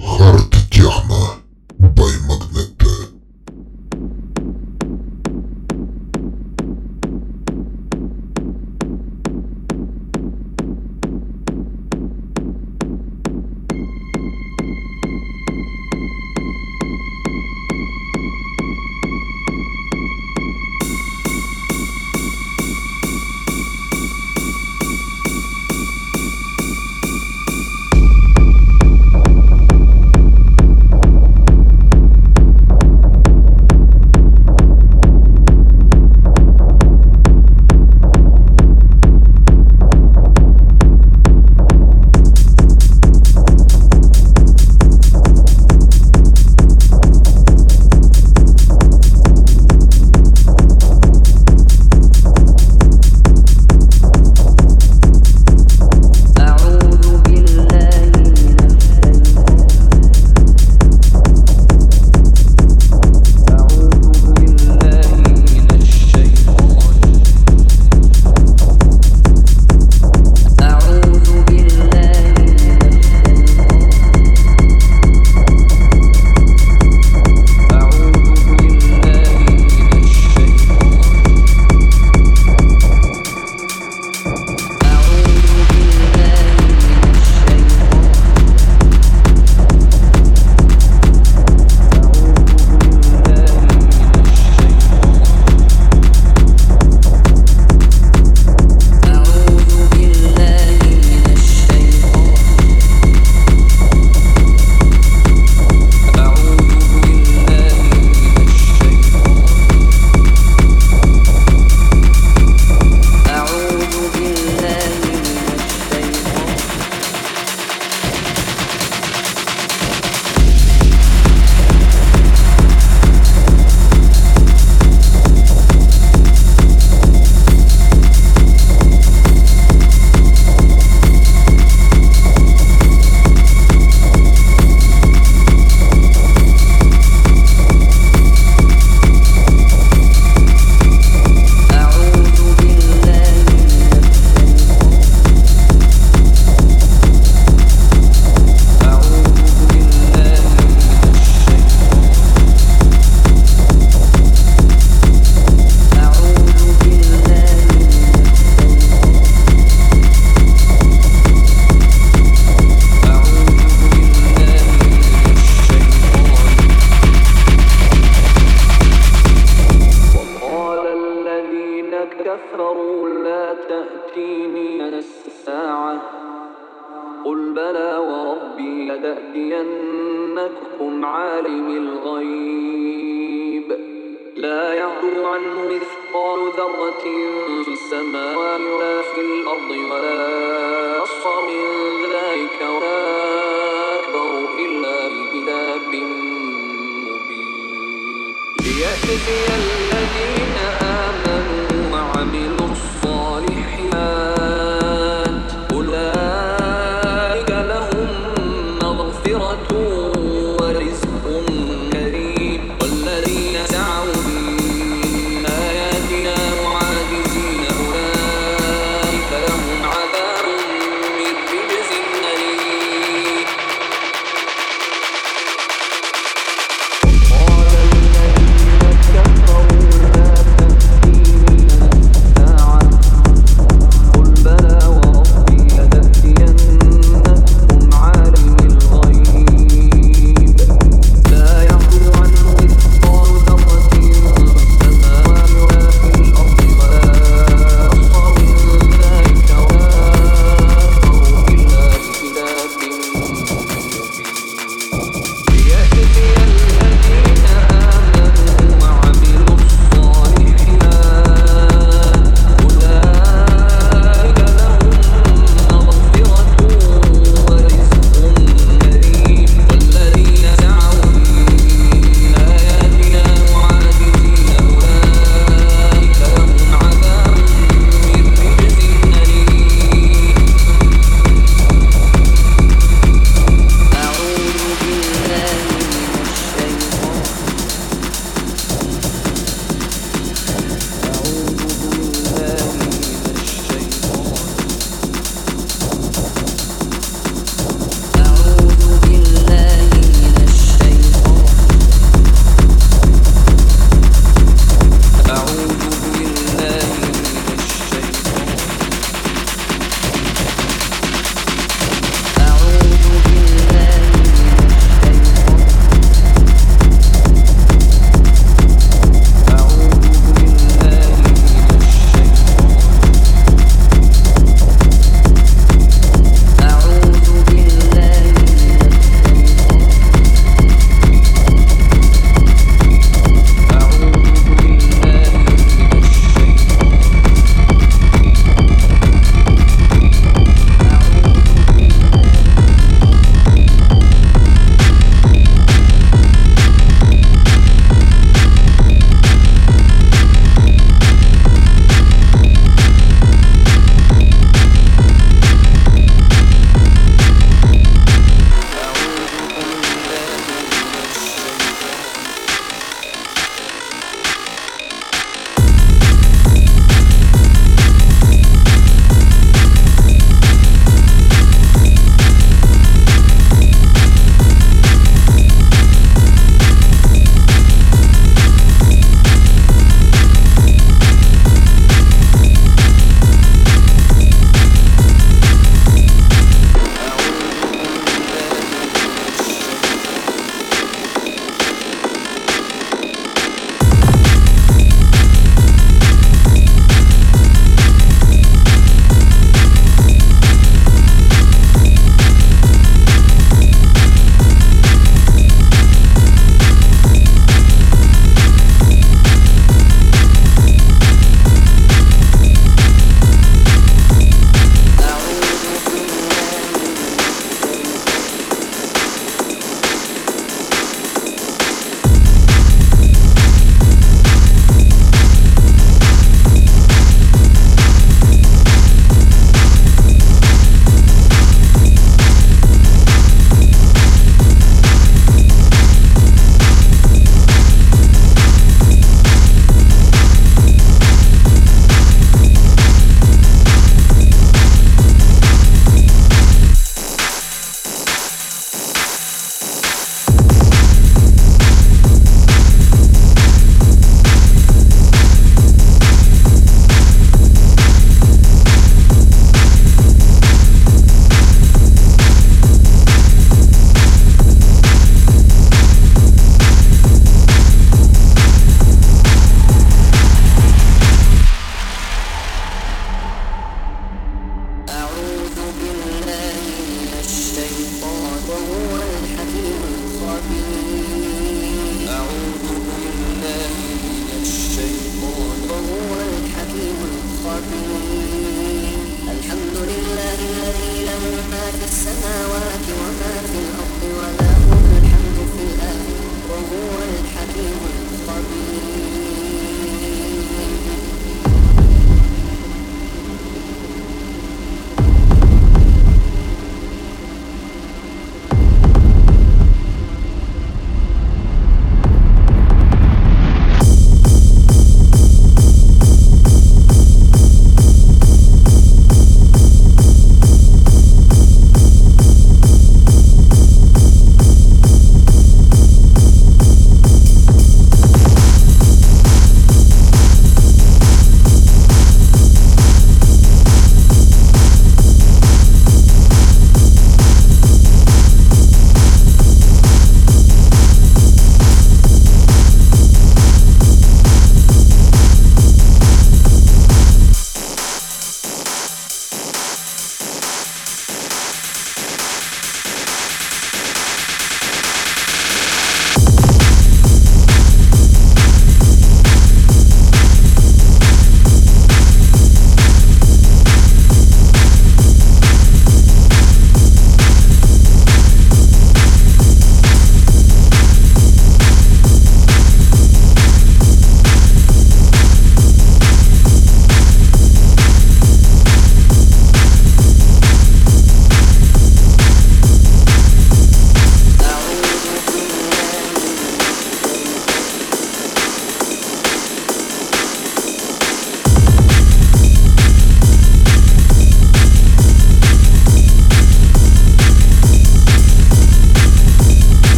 Хард Техно. By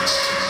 Christian.